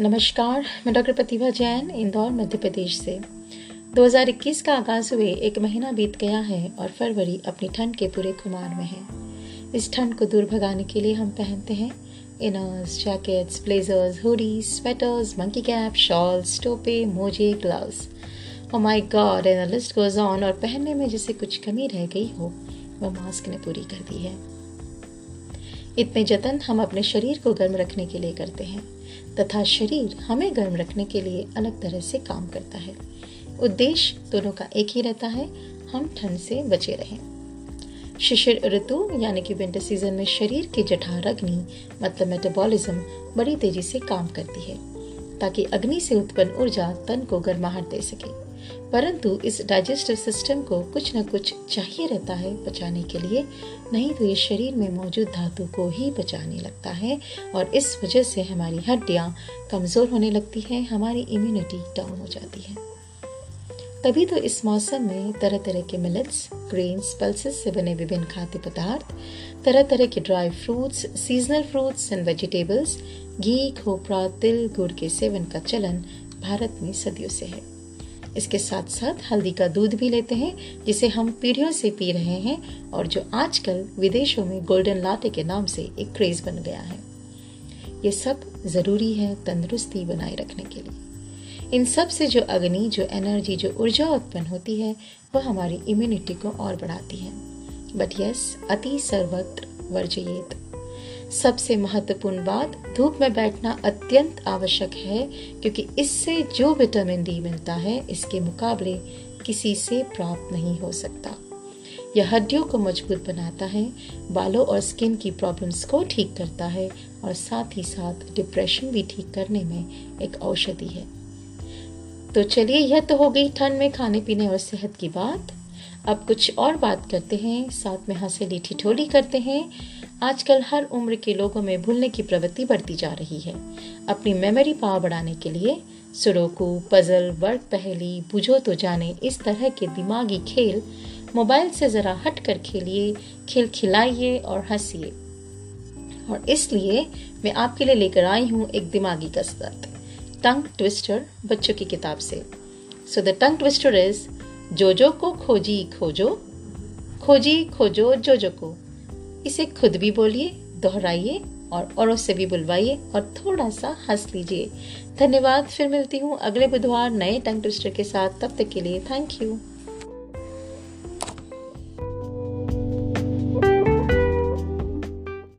नमस्कार, मैं डॉक्टर प्रतिभा जैन, इंदौर, मध्य प्रदेश से। 2021 का आगाज़ हुए, एक महीना बीत गया है और फरवरी अपनी ठंड के पूरे खुमार में है। इस ठंड को दूर भगाने के लिए हम पहनते हैं inners, jackets, blazers, hoodies, sweaters, monkey cap, shawls, Tope, मोजे, gloves. Oh my god and list goes on और पहनने में जिसे कुछ कमी रह गई हो वह मास्क ने पूरी कर दी है। इतने जतन हम अपने शरीर को गर्म रखने के लिए करते हैं, तथा शरीर हमें गर्म रखने के लिए अलग तरह से काम करता है। उद्देश्य दोनों का एक ही रहता है, हम ठंड से बचे रहें। शिशिर ऋतु, यानी कि विंटर सीज़न में शरीर की जठार अग्नि मतलब मेटाबॉलिज्म बड़ी तेज़ी से काम करती है, ताकि अग्नि से उत्पन्न ऊर्जा तन को गर्माहट दे सके। परंतु इस डाइजेस्टिव सिस्टम को कुछ न कुछ चाहिए रहता है बचाने के लिए, नहीं तो ये शरीर में मौजूद धातु को ही बचाने लगता है और इस वजह से हमारी हड्डियाँ कमज़ोर होने लगती है, हमारी इम्यूनिटी डाउन हो जाती है। तभी तो इस मौसम में तरह तरह के मिलेट्स ग्रेन्स पल्सेस से बने विभिन्न खाद्य पदार्थ तरह तरह के dry fruits seasonal fruits and vegetables घी, खोपरा, तिल, गुड़ के सेवन का चलन भारत में सदियों से है। इसके साथ साथ हल्दी का दूध भी लेते हैं, जिसे हम पीढ़ियों से पी रहे हैं और जो आजकल विदेशों में गोल्डन लाटे के नाम से एक क्रेज बन गया है। ये सब ज़रूरी है तंदुरुस्ती बनाए रखने के लिए। इन सबसे जो अग्नि, जो एनर्जी, जो ऊर्जा उत्पन्न होती है, वह हमारी इम्यूनिटी को और बढ़ाती है। बट यस अति सर्वत्र वर्जयेत। सबसे महत्वपूर्ण बात, धूप में बैठना अत्यंत आवश्यक है, क्योंकि इससे जो विटामिन डी मिलता है, इसके मुकाबले किसी से प्राप्त नहीं हो सकता। यह हड्डियों को मज़बूत बनाता है, बालों और स्किन की प्रॉब्लम्स को ठीक करता है, और साथ ही साथ डिप्रेशन भी ठीक करने में एक औषधि है। तो चलिए, यह तो हो गई ठंड में खाने पीने और सेहत की बात। अब कुछ और बात करते हैं। साथ में हंसे ठिठोली करते हैं। आजकल हर उम्र के लोगों में भूलने की प्रवृत्ति बढ़ती जा रही है। अपनी मेमोरी पावर बढ़ाने के लिए सुडोकू पजल वर्क पहली, बुझो तो जाने इस तरह के दिमागी खेल मोबाइल से ज़रा हट कर खेलिए, खेल खिलाइए और हंसिए। और इसलिए मैं आपके लिए लेकर आई हूँ एक दिमागी कसरत, टंग ट्विस्टर बच्चों की किताब से। So the tongue twister is जोजो को खोजी खोजो खोजी खोजो जोजो को। इसे खुद भी बोलिए, दोहराइए और औरों से भी बुलवाइए और थोड़ा सा हंस लीजिए। धन्यवाद, फिर मिलती हूँ अगले बुधवार नए टंग ट्विस्टर के साथ। तब तक के लिए थैंक यू